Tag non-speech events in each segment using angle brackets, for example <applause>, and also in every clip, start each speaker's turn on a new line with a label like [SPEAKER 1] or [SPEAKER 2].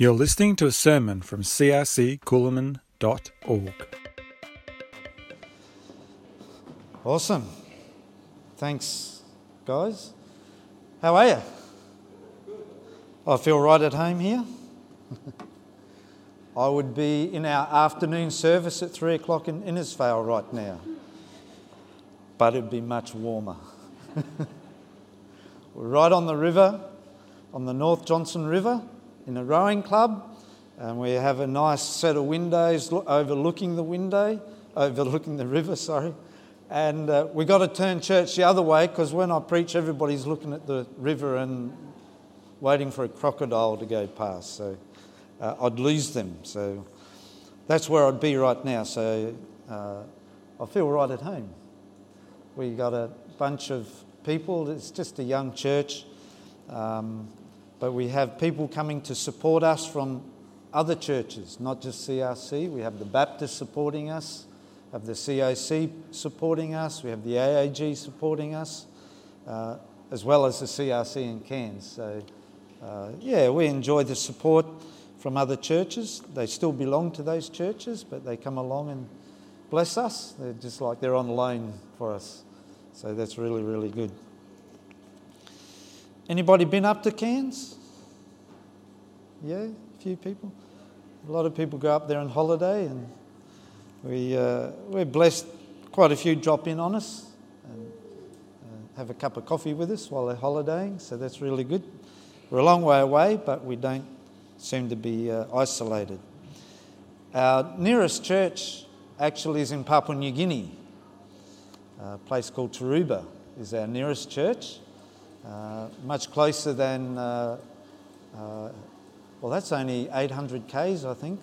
[SPEAKER 1] You're listening to a sermon from crccoolamon.org.
[SPEAKER 2] Awesome. Thanks, guys. How are you? I feel right at home here. <laughs> I would be in our afternoon service at three o'clock in Innisfail right now, but it'd be much warmer. <laughs> We're right on the river, on the North Johnstone River in a rowing club, and we have a nice set of windows overlooking the window, overlooking the river, sorry. And uh, we got to turn church the other way because when I preach, everybody's looking at the river and waiting for a crocodile to go past. So uh, I'd lose them. So that's where I'd be right now. So uh, I feel right at home. We got a bunch of people. It's just a young church. Um, but we have people coming to support us from other churches, not just CRC. We have the Baptists supporting us, have the COC supporting us, we have the AAG supporting us, uh, as well as the CRC in Cairns. So, uh, yeah, we enjoy the support from other churches. They still belong to those churches, but they come along and bless us. They're just like they're on loan for us. So that's really, really good. Anybody been up to Cairns? Yeah, a few people. A lot of people go up there on holiday, and we, uh, we're blessed. Quite a few drop in on us and uh, have a cup of coffee with us while they're holidaying, so that's really good. We're a long way away, but we don't seem to be uh, isolated. Our nearest church actually is in Papua New Guinea. A place called Taruba is our nearest church. Uh, much closer than, uh, uh, well, that's only 800 Ks, I think.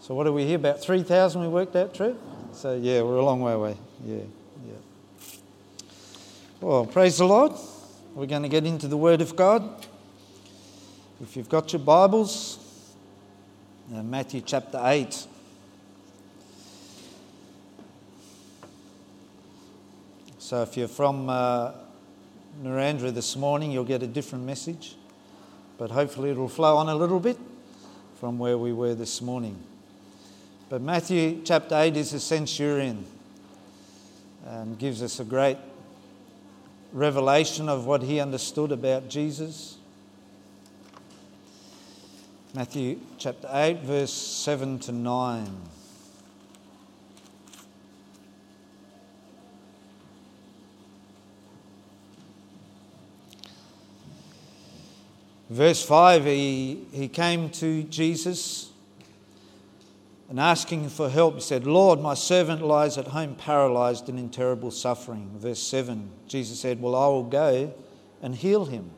[SPEAKER 2] So, what are we here? About 3,000 we worked out, Trev? So, yeah, we're a long way away. Yeah, yeah. Well, praise the Lord. We're going to get into the Word of God. If you've got your Bibles, uh, Matthew chapter 8. So, if you're from uh, Narrandera this morning, you'll get a different message, but hopefully it'll flow on a little bit from where we were this morning. But Matthew chapter 8 is a centurion and gives us a great revelation of what he understood about Jesus. Matthew chapter 8, verse 7 to 9. Verse 5, he, he came to Jesus and asking for help, he said, Lord, my servant lies at home paralyzed and in terrible suffering. Verse 7, Jesus said, Well, I will go and heal him.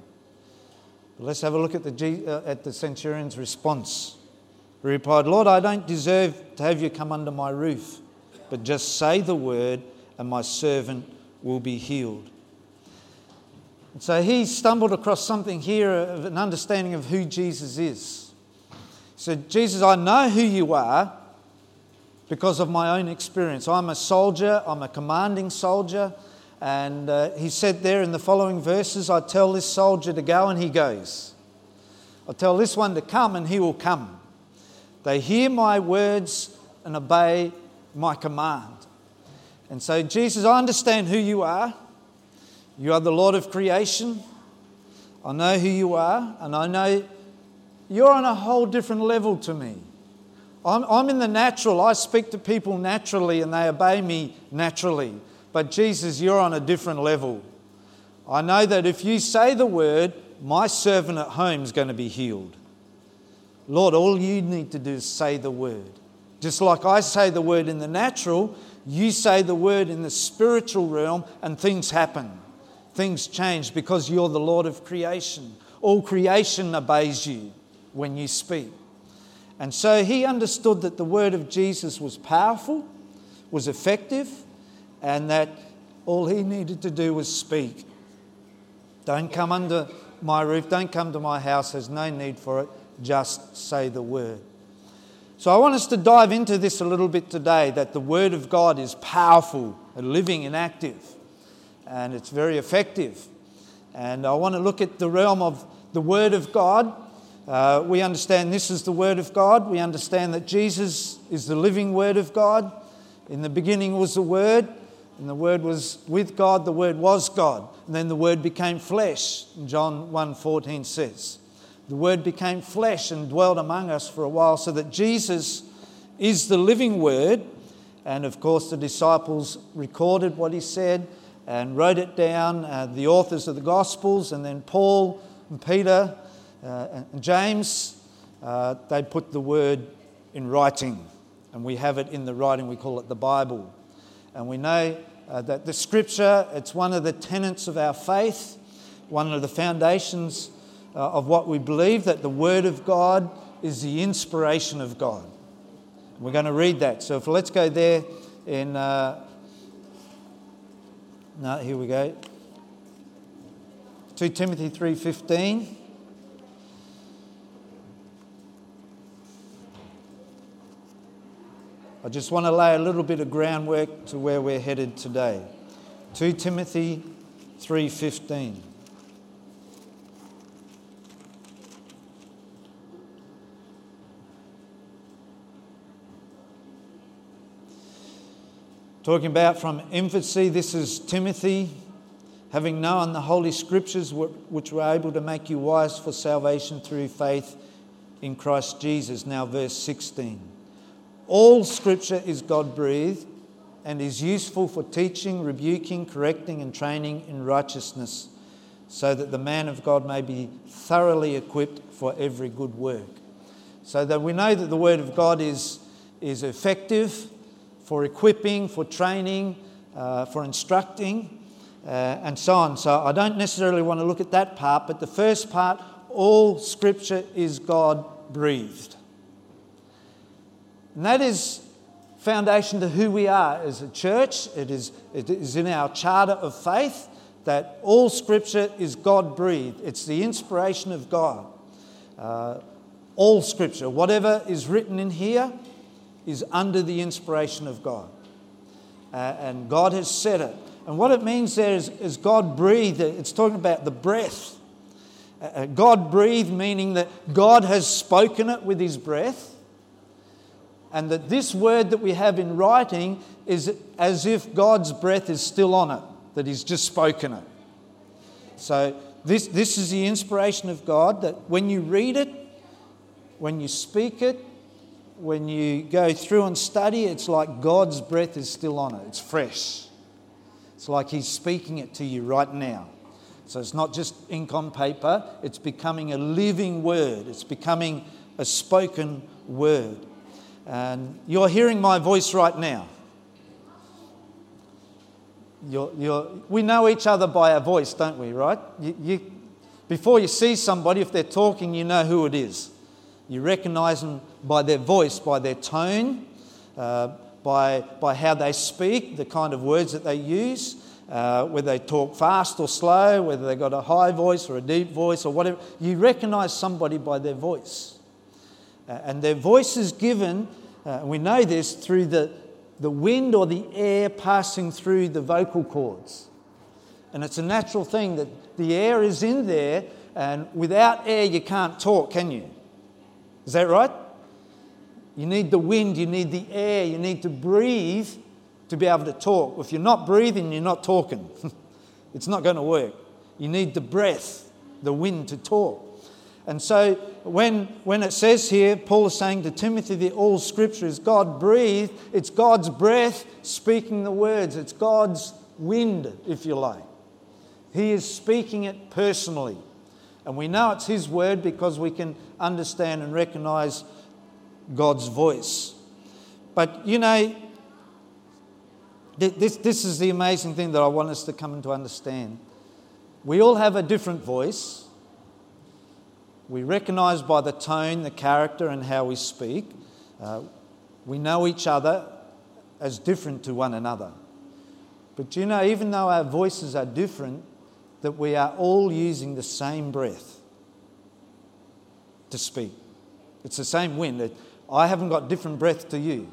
[SPEAKER 2] But let's have a look at the, uh, at the centurion's response. He replied, Lord, I don't deserve to have you come under my roof, but just say the word, and my servant will be healed. And so he stumbled across something here of an understanding of who Jesus is. Said, Jesus, I know who you are because of my own experience. I'm a soldier, I'm a commanding soldier. And uh, he said there in the following verses, I tell this soldier to go and he goes. I tell this one to come and he will come. They hear my words and obey my command. And so, Jesus, I understand who you are. You are the Lord of creation. I know who you are, and I know you're on a whole different level to me. I'm, I'm in the natural. I speak to people naturally, and they obey me naturally. But Jesus, you're on a different level. I know that if you say the word, my servant at home is going to be healed. Lord, all you need to do is say the word. Just like I say the word in the natural, you say the word in the spiritual realm, and things happen things change because you're the Lord of creation. All creation obeys you when you speak. And so he understood that the word of Jesus was powerful, was effective, and that all he needed to do was speak. Don't come under my roof, don't come to my house, there's no need for it, just say the word. So I want us to dive into this a little bit today that the word of God is powerful, and living, and active and it's very effective. And I want to look at the realm of the Word of God Uh, we understand this is the Word of God. We understand that Jesus is the living Word of God. In the beginning was the Word, and the Word was with God. The Word was God, and then the Word became flesh. John 1:14 says, "The Word became flesh and dwelt among us for a while." So that Jesus is the living Word, and of course the disciples recorded what he said and wrote it down. Uh, the authors of the Gospels, and then Paul and Peter uh, and James, uh, they put the word in writing, and we have it in the writing. We call it the Bible. And we know uh, that the scripture, it's one of the tenets of our faith, one of the foundations uh, of what we believe, that the Word of God is the inspiration of God. We're going to read that. So if, let's go there in. No, here we go. 2 Timothy 3:15. I just want to lay a little bit of groundwork to where we're headed today. 2 Timothy 3:15. Talking about from infancy, this is Timothy, having known the Holy Scriptures which were able to make you wise for salvation through faith in Christ Jesus. Now, verse 16. All scripture is God breathed and is useful for teaching, rebuking, correcting, and training in righteousness, so that the man of God may be thoroughly equipped for every good work. So that we know that the Word of God is, is effective for equipping, for training, uh, for instructing, uh, and so on. So I don't necessarily want to look at that part, but the first part all Scripture is God breathed. And that is foundation to who we are as a church. It is, it is in our charter of faith that all scripture is God breathed, it's the inspiration of God. Uh, all scripture, whatever is written in here, is under the inspiration of God. Uh, and God has said it. And what it means there is, is God breathed, it's talking about the breath. Uh, uh God breathed, meaning that God has spoken it with his breath and that this word that we have in writing is as if God's breath is still on it, that He's just spoken it. So, this, this is the inspiration of God that when you read it, when you speak it, when you go through and study, it's like God's breath is still on it. It's fresh. It's like He's speaking it to you right now. So it's not just ink on paper, it's becoming a living word, it's becoming a spoken word. And you're hearing my voice right now. You're, you're, we know each other by our voice, don't we, right? You, you, before you see somebody, if they're talking, you know who it is. You recognize them by their voice, by their tone, uh, by, by how they speak, the kind of words that they use, uh, whether they talk fast or slow, whether they've got a high voice or a deep voice or whatever. You recognize somebody by their voice. Uh, and their voice is given, uh, we know this, through the, the wind or the air passing through the vocal cords. And it's a natural thing that the air is in there, and without air, you can't talk, can you? Is that right? You need the wind, you need the air, you need to breathe to be able to talk. If you're not breathing, you're not talking. <laughs> it's not going to work. You need the breath, the wind to talk. And so when, when it says here, Paul is saying to Timothy that all scripture is God breathed, it's God's breath speaking the words, it's God's wind, if you like. He is speaking it personally. And we know it's His word because we can understand and recognize God's voice. But you know, this, this is the amazing thing that I want us to come to understand. We all have a different voice. We recognize by the tone, the character, and how we speak. Uh, we know each other as different to one another. But you know, even though our voices are different, that we are all using the same breath to speak. It's the same wind. I haven't got different breath to you.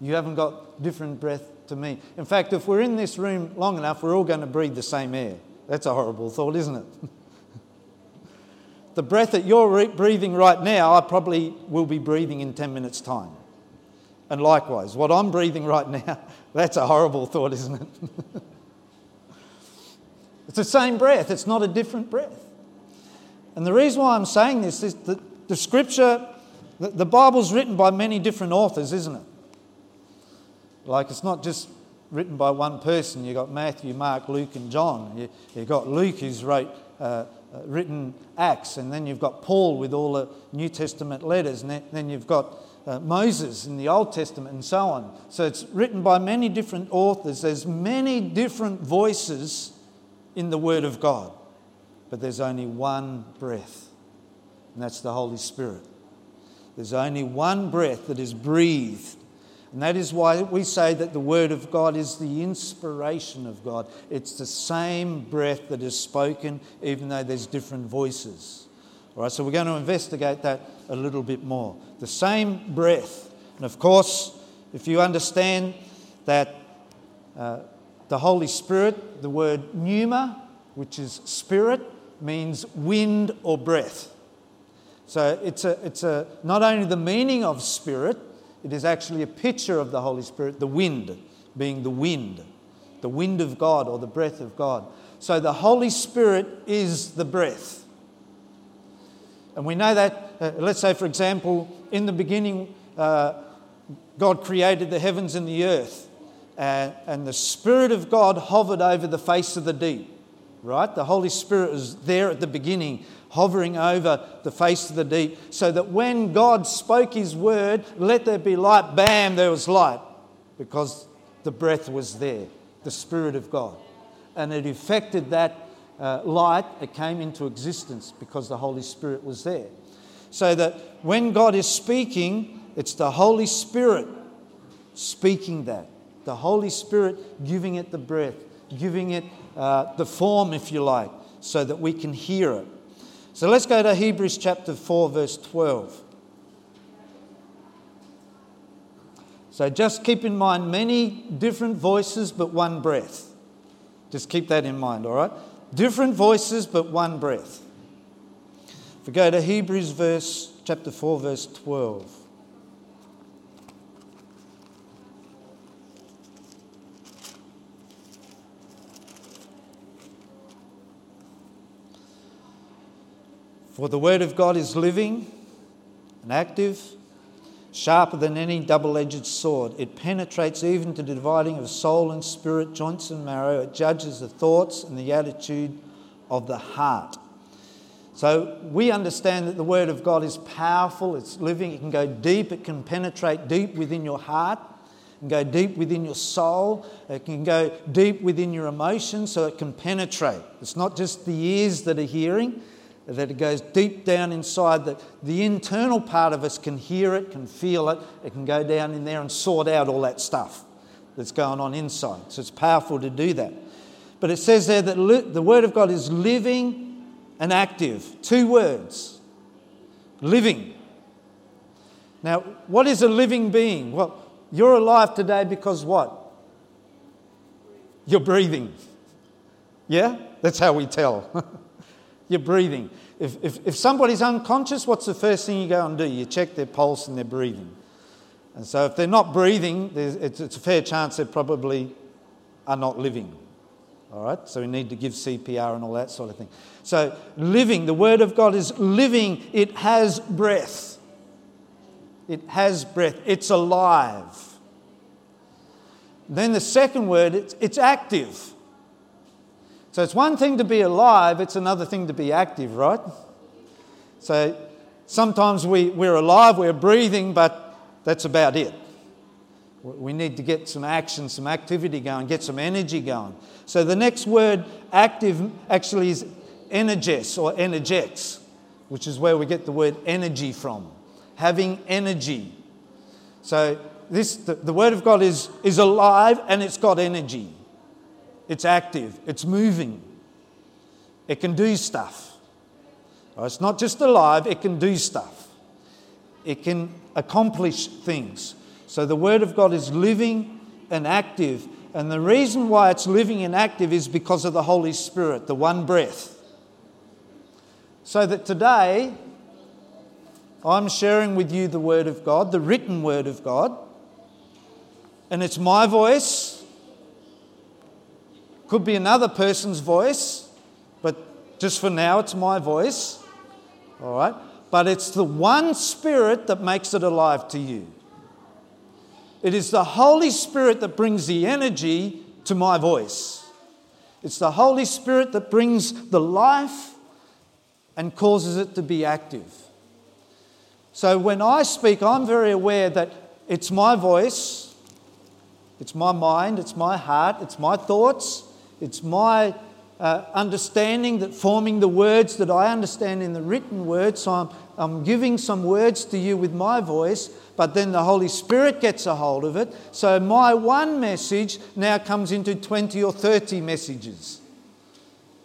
[SPEAKER 2] You haven't got different breath to me. In fact, if we're in this room long enough, we're all going to breathe the same air. That's a horrible thought, isn't it? <laughs> the breath that you're breathing right now, I probably will be breathing in 10 minutes' time. And likewise, what I'm breathing right now, <laughs> that's a horrible thought, isn't it? <laughs> it's the same breath, it's not a different breath. And the reason why I'm saying this is that the scripture, the Bible's written by many different authors, isn't it? Like it's not just written by one person. You've got Matthew, Mark, Luke, and John. You, have got Luke who's wrote, uh, uh, written Acts, and then you've got Paul with all the New Testament letters, and then you've got uh, Moses in the Old Testament, and so on. So it's written by many different authors. There's many different voices in the Word of God, but there's only one breath, and that's the Holy Spirit. There's only one breath that is breathed and that is why we say that the Word of God is the inspiration of God. It's the same breath that is spoken, even though there's different voices. All right, so we're going to investigate that a little bit more. The same breath. And of course, if you understand that uh, the Holy Spirit, the word pneuma, which is spirit, means wind or breath. So it's, a, it's a, not only the meaning of spirit, it is actually a picture of the Holy Spirit, the wind being the wind, the wind of God or the breath of God. So the Holy Spirit is the breath. And we know that, uh, let's say, for example, in the beginning, uh, God created the heavens and the earth, and the Spirit of God hovered over the face of the deep, right? The Holy Spirit was there at the beginning, hovering over the face of the deep, so that when God spoke his word, let there be light, bam, there was light, because the breath was there, the Spirit of God. And it affected that uh, light, it came into existence because the Holy Spirit was there. So that when God is speaking, it's the Holy Spirit speaking that. The Holy Spirit giving it the breath, giving it uh, the form, if you like, so that we can hear it. So let's go to Hebrews chapter 4, verse 12. So just keep in mind many different voices, but one breath. Just keep that in mind, all right? Different voices, but one breath. If we go to Hebrews verse, chapter 4, verse 12. For the word of God is living and active, sharper than any double edged sword. It penetrates even to the dividing of soul and spirit, joints and marrow. It judges the thoughts and the attitude of the heart. So we understand that the Word of God is powerful, it's living, it can go deep, it can penetrate deep within your heart, it can go deep within your soul, it can go deep within your emotions, so it can penetrate. It's not just the ears that are hearing, that it goes deep down inside, that the internal part of us can hear it, can feel it, it can go down in there and sort out all that stuff that's going on inside. So it's powerful to do that. But it says there that li- the Word of God is living and active. Two words living. Now, what is a living being? Well, you're alive today because what? You're breathing. Yeah? That's how we tell. <laughs> You're breathing. If, if, if somebody's unconscious, what's the first thing you go and do? You check their pulse and their breathing. And so if they're not breathing, it's, it's a fair chance they probably are not living. All right? So we need to give CPR and all that sort of thing. So living, the Word of God is living, it has breath. It has breath, it's alive. Then the second word, it's, it's active. So it's one thing to be alive, it's another thing to be active, right? So sometimes we, we're alive, we're breathing, but that's about it. We need to get some action, some activity going, get some energy going. So the next word, active, actually is energes or energetics, which is where we get the word energy from. Having energy. So this, the, the word of God is, is alive and it's got energy. It's active, it's moving, it can do stuff. It's not just alive, it can do stuff, it can accomplish things. So the Word of God is living and active. And the reason why it's living and active is because of the Holy Spirit, the one breath. So that today, I'm sharing with you the Word of God, the written Word of God, and it's my voice. Could be another person's voice, but just for now, it's my voice. All right? But it's the one Spirit that makes it alive to you. It is the Holy Spirit that brings the energy to my voice. It's the Holy Spirit that brings the life and causes it to be active. So when I speak, I'm very aware that it's my voice, it's my mind, it's my heart, it's my thoughts, it's my uh, understanding that forming the words that I understand in the written word. So I'm, I'm giving some words to you with my voice, but then the Holy Spirit gets a hold of it. So my one message now comes into 20 or 30 messages.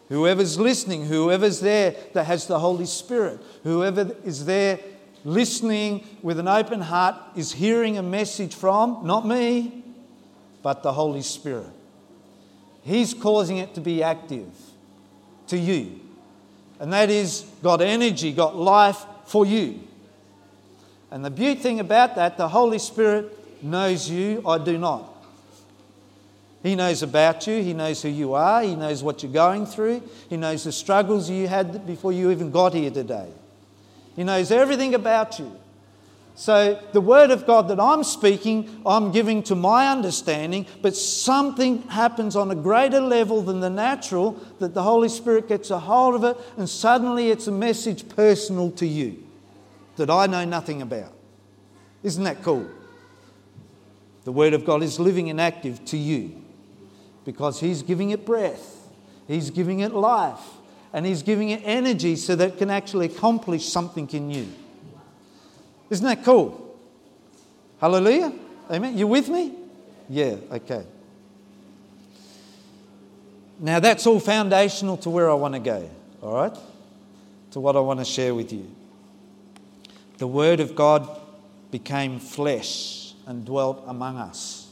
[SPEAKER 2] Whoever's listening, whoever's there that has the Holy Spirit, whoever is there listening with an open heart is hearing a message from, not me, but the Holy Spirit. He's causing it to be active to you. And that is got energy, got life for you. And the beauty thing about that, the Holy Spirit knows you, I do not. He knows about you, He knows who you are, He knows what you're going through, He knows the struggles you had before you even got here today. He knows everything about you. So, the word of God that I'm speaking, I'm giving to my understanding, but something happens on a greater level than the natural that the Holy Spirit gets a hold of it, and suddenly it's a message personal to you that I know nothing about. Isn't that cool? The word of God is living and active to you because He's giving it breath, He's giving it life, and He's giving it energy so that it can actually accomplish something in you. Isn't that cool? Hallelujah. Amen. You with me? Yeah, okay. Now that's all foundational to where I want to go, all right? To what I want to share with you. The Word of God became flesh and dwelt among us.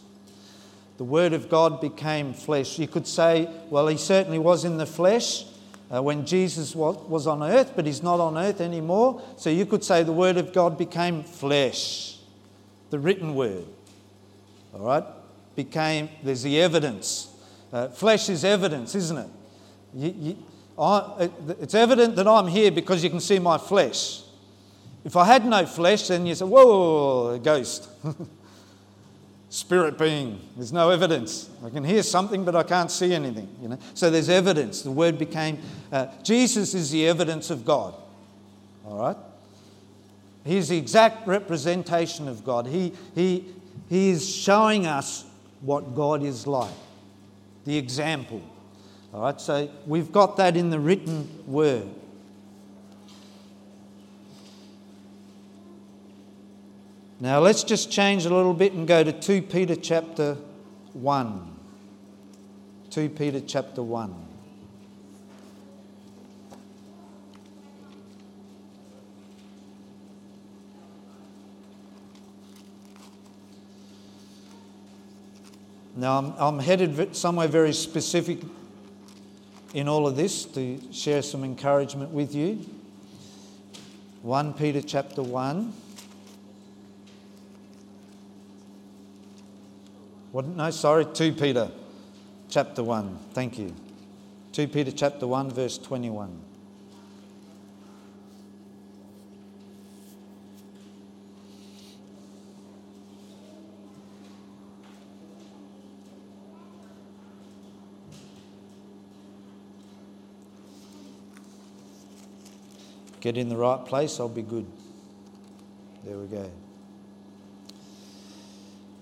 [SPEAKER 2] The Word of God became flesh. You could say, well, He certainly was in the flesh, uh, when Jesus was, was on earth, but he's not on earth anymore. So you could say the Word of God became flesh, the written Word. All right? Became, there's the evidence. Uh, flesh is evidence, isn't it? You, you, I, it's evident that I'm here because you can see my flesh. If I had no flesh, then you say, whoa, a ghost. <laughs> spirit being. There's no evidence. I can hear something, but I can't see anything. You know? So there's evidence. The word became uh, Jesus is the evidence of God. All right? He's the exact representation of God. He, he, he is showing us what God is like, the example. All right, so we've got that in the written word. Now let's just change a little bit and go to 2 Peter chapter 1. 2 Peter chapter 1. Now, I'm, I'm headed somewhere very specific in all of this to share some encouragement with you. 1 Peter chapter 1. What, no, sorry, 2 Peter chapter 1. Thank you. 2 Peter chapter 1, verse 21. Get in the right place, I'll be good. There we go.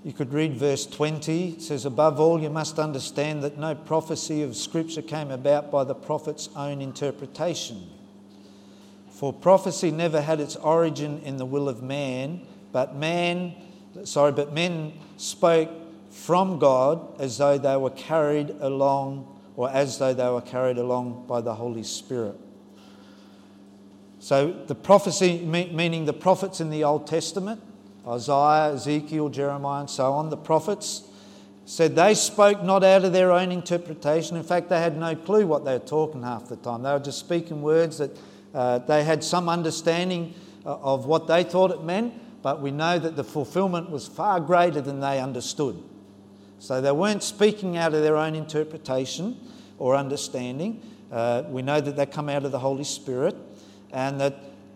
[SPEAKER 2] You could read verse 20. It says, Above all, you must understand that no prophecy of Scripture came about by the prophet's own interpretation. For prophecy never had its origin in the will of man, but man, sorry, but men spoke from God as though they were carried along, or as though they were carried along by the Holy Spirit. So the prophecy, meaning the prophets in the Old Testament, Isaiah, Ezekiel, Jeremiah, and so on, the prophets, said they spoke not out of their own interpretation. In fact, they had no clue what they were talking half the time. They were just speaking words that Uh, they had some understanding uh, of what they thought it meant, but we know that the fulfillment was far greater than they understood. So they weren't speaking out of their own interpretation or understanding. Uh, we know that they come out of the Holy Spirit and that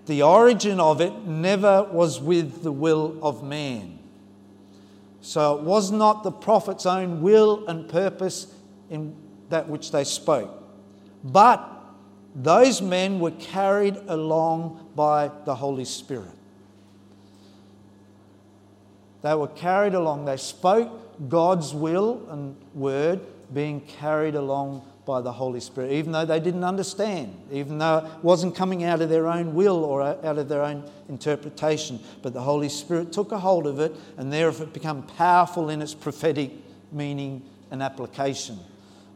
[SPEAKER 2] the origin of it never was with the will of man. So it was not the prophet's own will and purpose in that which they spoke. But those men were carried along by the Holy Spirit. They were carried along. They spoke God's will and word being carried along by the Holy Spirit, even though they didn't understand, even though it wasn't coming out of their own will or out of their own interpretation. But the Holy Spirit took a hold of it, and therefore it became powerful in its prophetic meaning and application.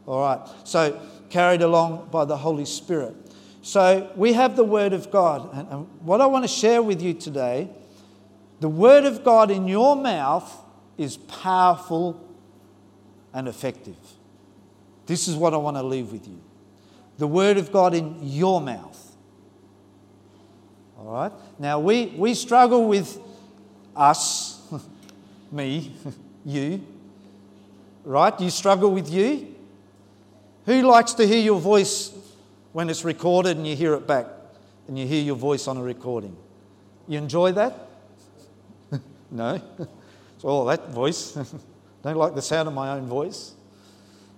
[SPEAKER 2] All right, so carried along by the Holy Spirit. So we have the Word of God. And what I want to share with you today the Word of God in your mouth is powerful and effective. This is what I want to leave with you the Word of God in your mouth. All right? Now, we, we struggle with us, <laughs> me, <laughs> you, right? You struggle with you. Who likes to hear your voice when it's recorded and you hear it back and you hear your voice on a recording? You enjoy that? <laughs> no? So, oh, that voice. don't like the sound of my own voice.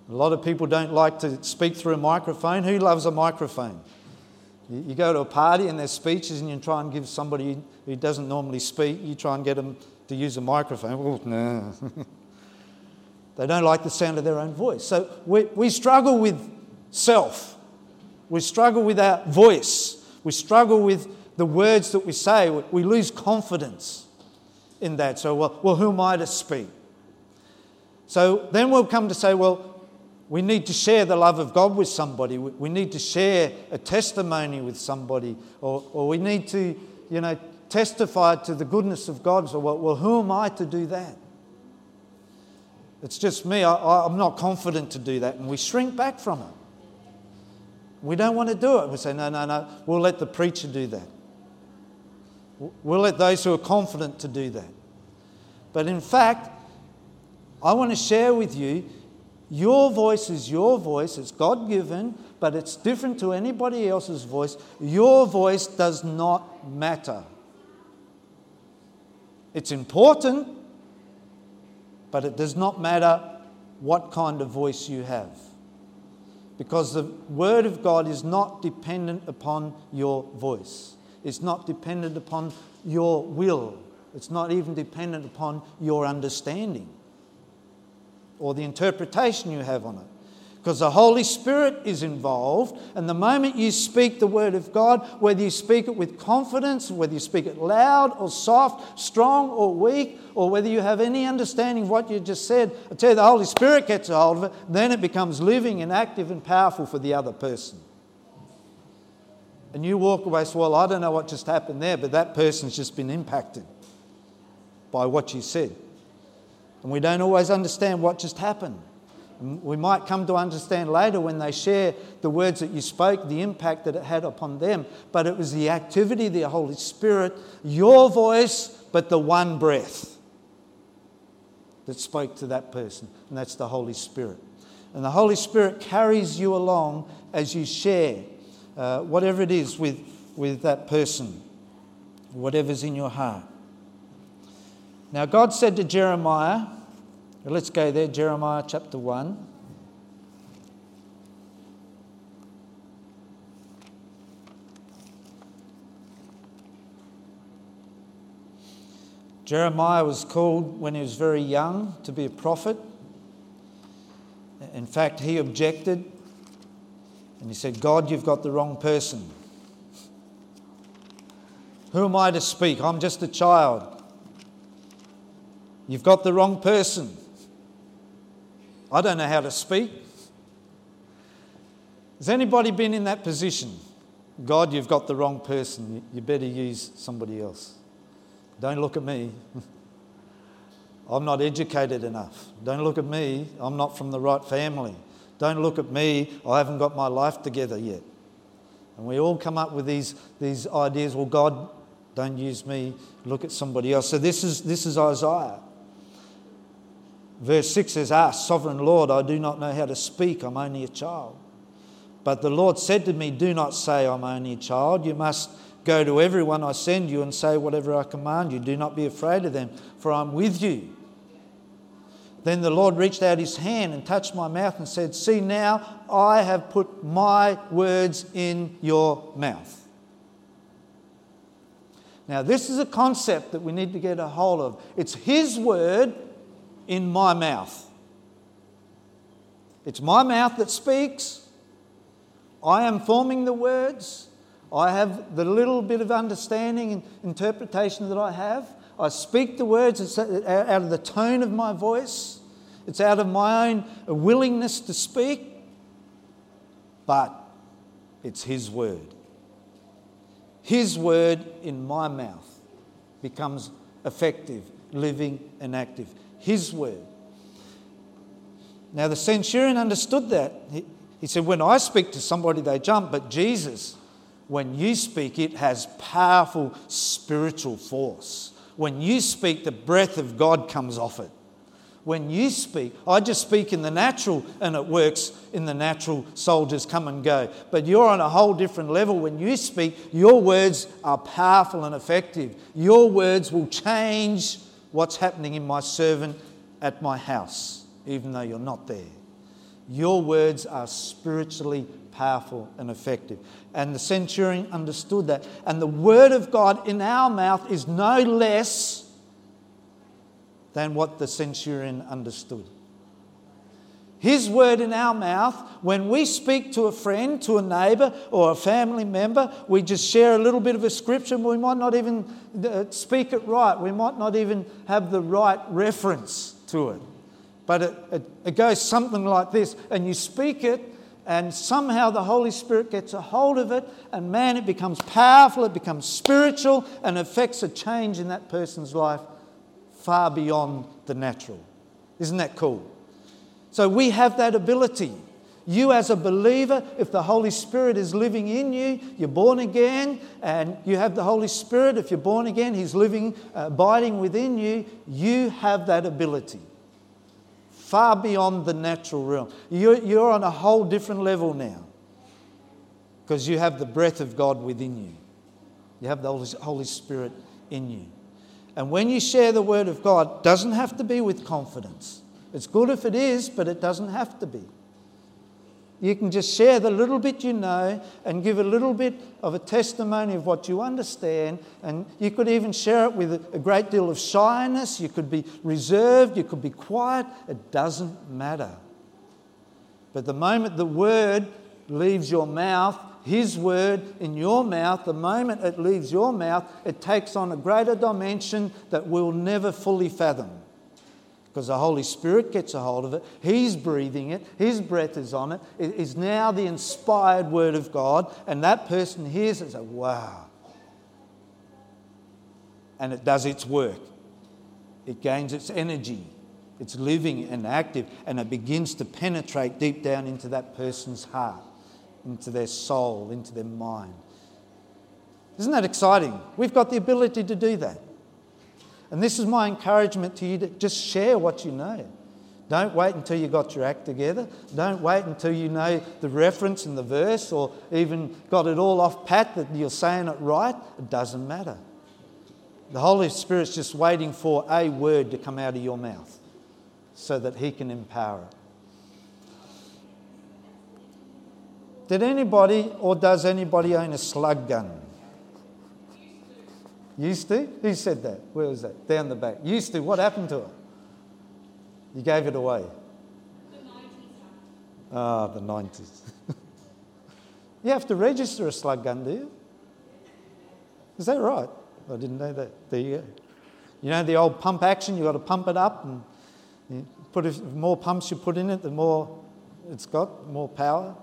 [SPEAKER 2] A lot of people don't like to speak through a microphone. Who loves a microphone? You go to a party and there's speeches and you try and give somebody who doesn't normally speak, you try and get them to use a microphone. Oh, <laughs> no. they don't like the sound of their own voice. So we, we struggle with self. We struggle with our voice. We struggle with the words that we say. We lose confidence in that. So, well, well who am I to speak? So then we'll come to say, well, we need to share the love of God with somebody. We need to share a testimony with somebody. Or, or we need to, you know, testify to the goodness of God. So, well, well who am I to do that? It's just me. I, I'm not confident to do that. And we shrink back from it. We don't want to do it. We say, no, no, no, we'll let the preacher do that. We'll let those who are confident to do that. But in fact, I want to share with you your voice is your voice, it's God given, but it's different to anybody else's voice. Your voice does not matter. It's important, but it does not matter what kind of voice you have. Because the Word of God is not dependent upon your voice, it's not dependent upon your will, it's not even dependent upon your understanding or the interpretation you have on it. Because the Holy Spirit is involved, and the moment you speak the Word of God, whether you speak it with confidence, whether you speak it loud or soft, strong or weak, or whether you have any understanding of what you just said, I tell you, the Holy Spirit gets a hold of it, then it becomes living and active and powerful for the other person. And you walk away, so, well, I don't know what just happened there, but that person's just been impacted by what you said. And we don't always understand what just happened. We might come to understand later when they share the words that you spoke, the impact that it had upon them. But it was the activity of the Holy Spirit, your voice, but the one breath that spoke to that person. And that's the Holy Spirit. And the Holy Spirit carries you along as you share uh, whatever it is with, with that person, whatever's in your heart. Now, God said to Jeremiah, Let's go there, Jeremiah chapter 1. Jeremiah was called when he was very young to be a prophet. In fact, he objected and he said, God, you've got the wrong person. Who am I to speak? I'm just a child. You've got the wrong person. I don't know how to speak. Has anybody been in that position? God, you've got the wrong person. You better use somebody else. Don't look at me. <laughs> I'm not educated enough. Don't look at me. I'm not from the right family. Don't look at me. I haven't got my life together yet. And we all come up with these, these ideas well, God, don't use me, look at somebody else. So this is, this is Isaiah. Verse 6 says, Ah, sovereign Lord, I do not know how to speak, I'm only a child. But the Lord said to me, Do not say, I'm only a child. You must go to everyone I send you and say whatever I command you. Do not be afraid of them, for I'm with you. Then the Lord reached out his hand and touched my mouth and said, See now, I have put my words in your mouth. Now, this is a concept that we need to get a hold of. It's His word in my mouth. It's my mouth that speaks. I am forming the words. I have the little bit of understanding and interpretation that I have. I speak the words, it's out of the tone of my voice, it's out of my own willingness to speak, but it's His word. His word in my mouth becomes effective, living, and active. His word. Now, the centurion understood that. He, he said, When I speak to somebody, they jump, but Jesus, when you speak, it has powerful spiritual force. When you speak, the breath of God comes off it. When you speak, I just speak in the natural and it works in the natural, soldiers come and go. But you're on a whole different level. When you speak, your words are powerful and effective. Your words will change what's happening in my servant at my house, even though you're not there. Your words are spiritually powerful and effective. And the centurion understood that. And the word of God in our mouth is no less than what the centurion understood. His word in our mouth, when we speak to a friend, to a neighbor, or a family member, we just share a little bit of a scripture. We might not even uh, speak it right. We might not even have the right reference to it. But it, it, it goes something like this, and you speak it, and somehow the Holy Spirit gets a hold of it, and man, it becomes powerful, it becomes spiritual, and affects a change in that person's life far beyond the natural. Isn't that cool? So we have that ability. You, as a believer, if the Holy Spirit is living in you, you're born again, and you have the Holy Spirit. If you're born again, He's living, uh, abiding within you. You have that ability far beyond the natural realm. You're, you're on a whole different level now because you have the breath of God within you. You have the Holy Spirit in you. And when you share the word of God, doesn't have to be with confidence. It's good if it is, but it doesn't have to be. You can just share the little bit you know and give a little bit of a testimony of what you understand. And you could even share it with a great deal of shyness. You could be reserved. You could be quiet. It doesn't matter. But the moment the word leaves your mouth, his word in your mouth, the moment it leaves your mouth, it takes on a greater dimension that we'll never fully fathom because the Holy Spirit gets a hold of it. He's breathing it, His breath is on it. It is now the inspired Word of God, and that person hears it and says, Wow. And it does its work, it gains its energy, it's living and active, and it begins to penetrate deep down into that person's heart, into their soul, into their mind. Isn't that exciting? We've got the ability to do that. And this is my encouragement to you to just share what you know. Don't wait until you got your act together. Don't wait until you know the reference and the verse or even got it all off pat that you're saying it right. It doesn't matter. The Holy Spirit's just waiting for a word to come out of your mouth so that He can empower it. Did anybody or does anybody own a slug gun? Used to? Who said that? Where was that? Down the back. Used to. What happened to it? You gave it away.
[SPEAKER 3] The 90s.
[SPEAKER 2] Ah, the 90s. <laughs> you have to register a slug gun, do you? Is that right? I didn't know that. There you go. You know the old pump action, you've got to pump it up and you put if more pumps you put in it, the more it's got, more power.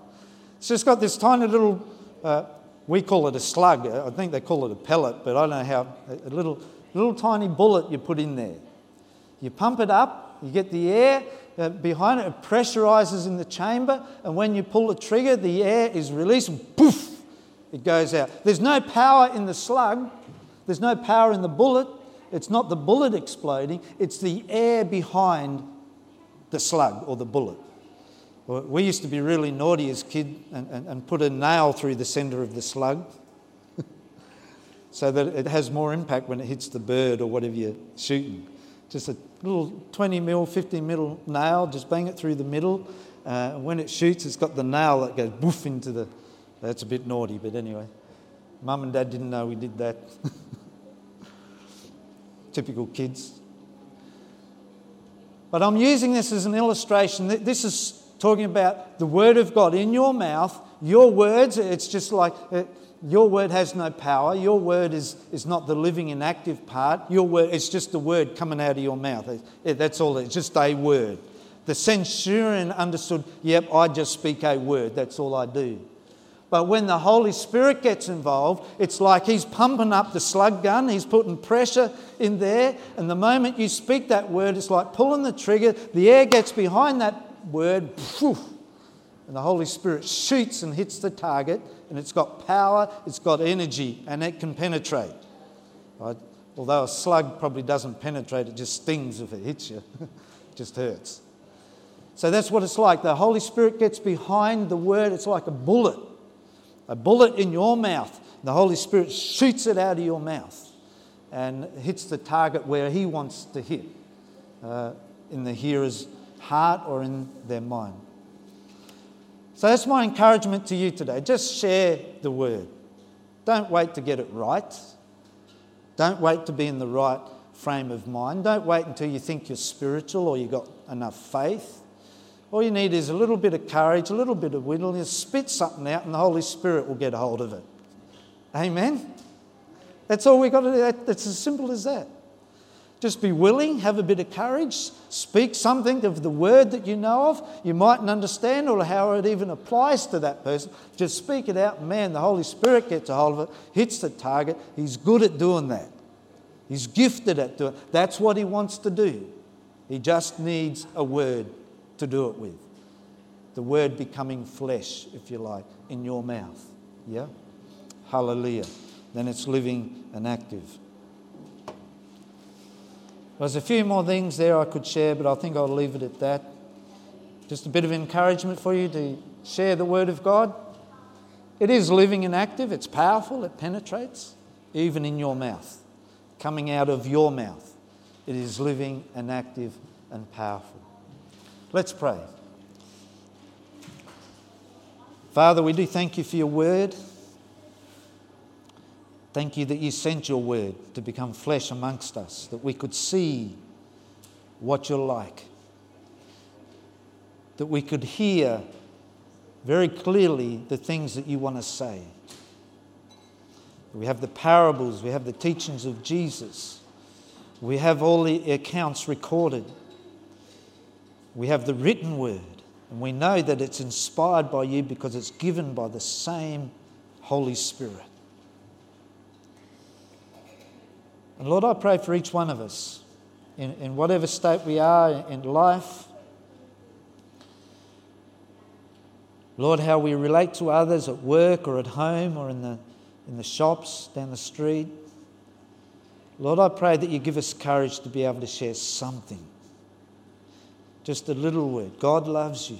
[SPEAKER 2] It's just got this tiny little uh, we call it a slug. I think they call it a pellet, but I don't know how. A little, little tiny bullet you put in there. You pump it up, you get the air uh, behind it, it pressurizes in the chamber, and when you pull the trigger, the air is released, poof, it goes out. There's no power in the slug, there's no power in the bullet. It's not the bullet exploding, it's the air behind the slug or the bullet. We used to be really naughty as kids and, and, and put a nail through the centre of the slug <laughs> so that it has more impact when it hits the bird or whatever you're shooting. Just a little 20 mil, 50 mil nail, just bang it through the middle. Uh, when it shoots, it's got the nail that goes boof into the. That's a bit naughty, but anyway. Mum and dad didn't know we did that. <laughs> Typical kids. But I'm using this as an illustration. This is talking about the Word of God in your mouth, your words. It's just like. It, your word has no power. Your word is, is not the living and active part. Your word, it's just the word coming out of your mouth. That's all. It's just a word. The centurion understood, yep, I just speak a word. That's all I do. But when the Holy Spirit gets involved, it's like He's pumping up the slug gun, He's putting pressure in there. And the moment you speak that word, it's like pulling the trigger, the air gets behind that word, and the Holy Spirit shoots and hits the target, and it's got power, it's got energy, and it can penetrate. Right? Although a slug probably doesn't penetrate, it just stings if it hits you, it <laughs> just hurts. So that's what it's like. The Holy Spirit gets behind the word, it's like a bullet, a bullet in your mouth. The Holy Spirit shoots it out of your mouth and hits the target where He wants to hit uh, in the hearer's heart or in their mind. So that's my encouragement to you today. Just share the word. Don't wait to get it right. Don't wait to be in the right frame of mind. Don't wait until you think you're spiritual or you've got enough faith. All you need is a little bit of courage, a little bit of willingness. Spit something out, and the Holy Spirit will get a hold of it. Amen? That's all we've got to do. It's as simple as that. Just be willing, have a bit of courage, speak something of the word that you know of. You mightn't understand or how it even applies to that person. Just speak it out. Man, the Holy Spirit gets a hold of it, hits the target. He's good at doing that. He's gifted at doing it. That's what he wants to do. He just needs a word to do it with. The word becoming flesh, if you like, in your mouth. Yeah? Hallelujah. Then it's living and active. There's a few more things there I could share, but I think I'll leave it at that. Just a bit of encouragement for you to share the Word of God. It is living and active, it's powerful, it penetrates, even in your mouth, coming out of your mouth. It is living and active and powerful. Let's pray. Father, we do thank you for your word. Thank you that you sent your word to become flesh amongst us, that we could see what you're like, that we could hear very clearly the things that you want to say. We have the parables, we have the teachings of Jesus, we have all the accounts recorded, we have the written word, and we know that it's inspired by you because it's given by the same Holy Spirit. And Lord, I pray for each one of us in, in whatever state we are in life. Lord, how we relate to others at work or at home or in the, in the shops down the street. Lord, I pray that you give us courage to be able to share something. Just a little word. God loves you.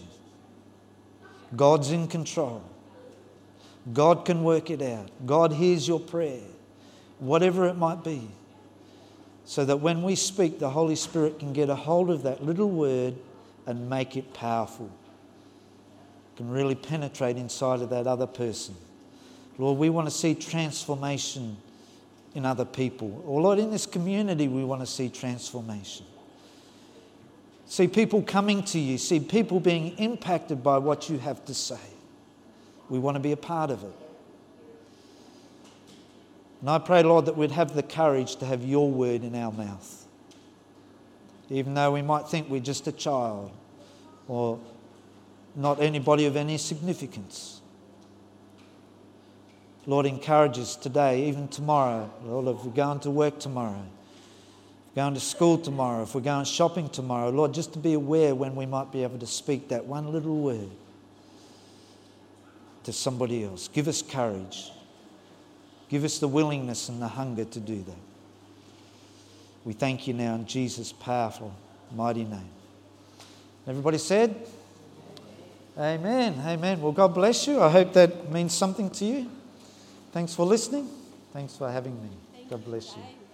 [SPEAKER 2] God's in control. God can work it out. God hears your prayer, whatever it might be so that when we speak, the Holy Spirit can get a hold of that little word and make it powerful. Can really penetrate inside of that other person. Lord, we want to see transformation in other people. Or, Lord, in this community, we want to see transformation. See people coming to you, see people being impacted by what you have to say. We want to be a part of it. And I pray, Lord, that we'd have the courage to have your word in our mouth. Even though we might think we're just a child or not anybody of any significance. Lord, encourage us today, even tomorrow. Lord, if we're going to work tomorrow, if we're going to school tomorrow, if we're going shopping tomorrow, Lord, just to be aware when we might be able to speak that one little word to somebody else. Give us courage. Give us the willingness and the hunger to do that. We thank you now in Jesus' powerful, mighty name. Everybody said? Amen. Amen. Well, God bless you. I hope that means something to you. Thanks for listening. Thanks for having me. God bless you.